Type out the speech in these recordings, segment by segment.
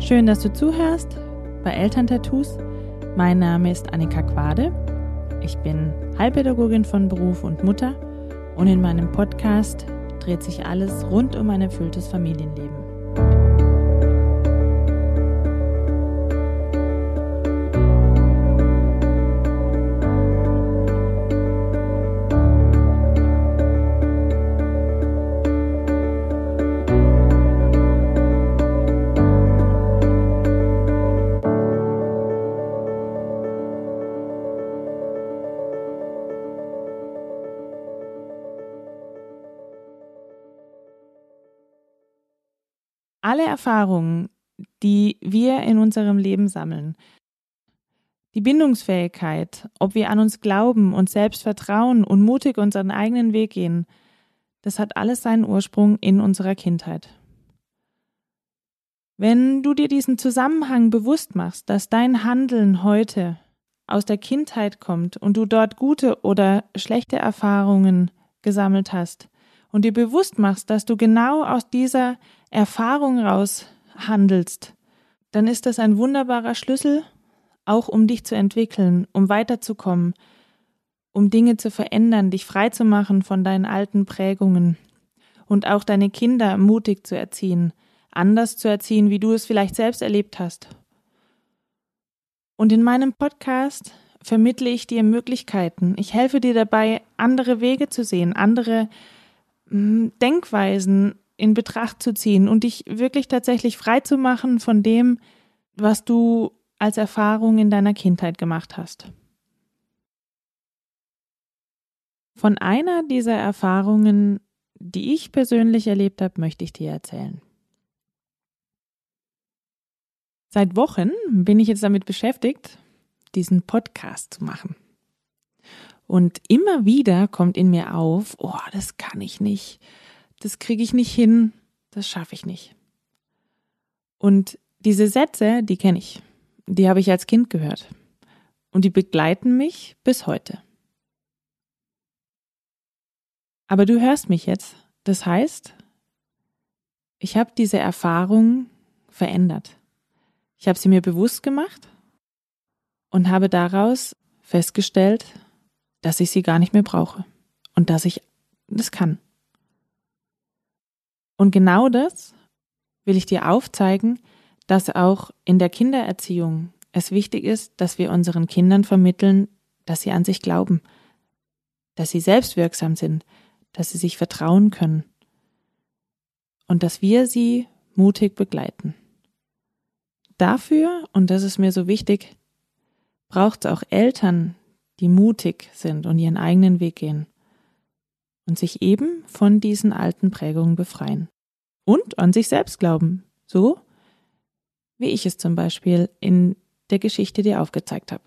Schön, dass du zuhörst bei Elterntattoos. Mein Name ist Annika Quade. Ich bin Heilpädagogin von Beruf und Mutter und in meinem Podcast dreht sich alles rund um ein erfülltes Familienleben. Alle Erfahrungen, die wir in unserem Leben sammeln, die Bindungsfähigkeit, ob wir an uns glauben, uns selbst vertrauen und mutig unseren eigenen Weg gehen, das hat alles seinen Ursprung in unserer Kindheit. Wenn du dir diesen Zusammenhang bewusst machst, dass dein Handeln heute aus der Kindheit kommt und du dort gute oder schlechte Erfahrungen gesammelt hast und dir bewusst machst, dass du genau aus dieser Erfahrung raus handelst, dann ist das ein wunderbarer Schlüssel, auch um dich zu entwickeln, um weiterzukommen, um Dinge zu verändern, dich frei zu machen von deinen alten Prägungen und auch deine Kinder mutig zu erziehen, anders zu erziehen, wie du es vielleicht selbst erlebt hast. Und in meinem Podcast vermittle ich dir Möglichkeiten. Ich helfe dir dabei, andere Wege zu sehen, andere Denkweisen in Betracht zu ziehen und dich wirklich tatsächlich frei zu machen von dem, was du als Erfahrung in deiner Kindheit gemacht hast. Von einer dieser Erfahrungen, die ich persönlich erlebt habe, möchte ich dir erzählen. Seit Wochen bin ich jetzt damit beschäftigt, diesen Podcast zu machen. Und immer wieder kommt in mir auf, oh, das kann ich nicht das kriege ich nicht hin, das schaffe ich nicht. Und diese Sätze, die kenne ich, die habe ich als Kind gehört und die begleiten mich bis heute. Aber du hörst mich jetzt, das heißt, ich habe diese Erfahrung verändert. Ich habe sie mir bewusst gemacht und habe daraus festgestellt, dass ich sie gar nicht mehr brauche und dass ich das kann. Und genau das will ich dir aufzeigen, dass auch in der Kindererziehung es wichtig ist, dass wir unseren Kindern vermitteln, dass sie an sich glauben, dass sie selbstwirksam sind, dass sie sich vertrauen können und dass wir sie mutig begleiten. Dafür, und das ist mir so wichtig, braucht es auch Eltern, die mutig sind und ihren eigenen Weg gehen und sich eben von diesen alten Prägungen befreien. Und an sich selbst glauben. So wie ich es zum Beispiel in der Geschichte dir aufgezeigt habe.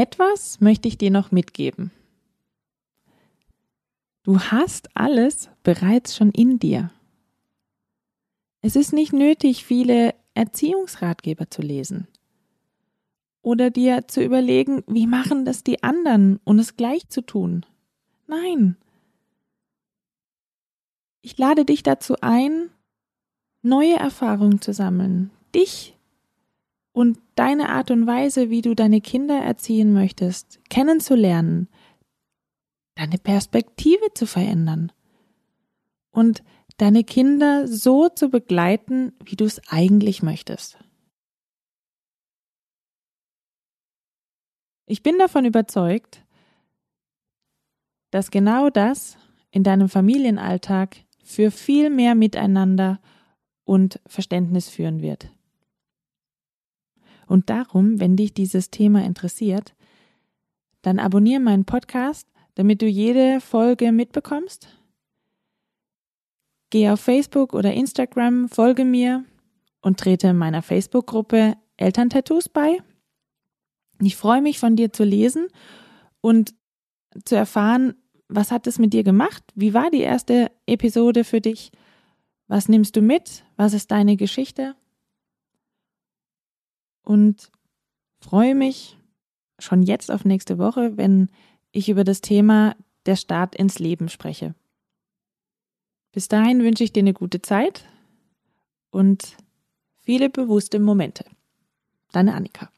Etwas möchte ich dir noch mitgeben. Du hast alles bereits schon in dir. Es ist nicht nötig, viele Erziehungsratgeber zu lesen oder dir zu überlegen, wie machen das die anderen und es gleich zu tun. Nein. Ich lade dich dazu ein, neue Erfahrungen zu sammeln, dich und deine Art und Weise, wie du deine Kinder erziehen möchtest, kennenzulernen, deine Perspektive zu verändern und deine Kinder so zu begleiten, wie du es eigentlich möchtest. Ich bin davon überzeugt, dass genau das in deinem Familienalltag für viel mehr Miteinander und Verständnis führen wird. Und darum, wenn dich dieses Thema interessiert, dann abonniere meinen Podcast, damit du jede Folge mitbekommst. Geh auf Facebook oder Instagram, folge mir und trete meiner Facebook-Gruppe Elterntattoos bei. Ich freue mich von dir zu lesen und zu erfahren, was hat es mit dir gemacht? Wie war die erste Episode für dich? Was nimmst du mit? Was ist deine Geschichte? Und freue mich schon jetzt auf nächste Woche, wenn ich über das Thema der Start ins Leben spreche. Bis dahin wünsche ich dir eine gute Zeit und viele bewusste Momente. Deine Annika.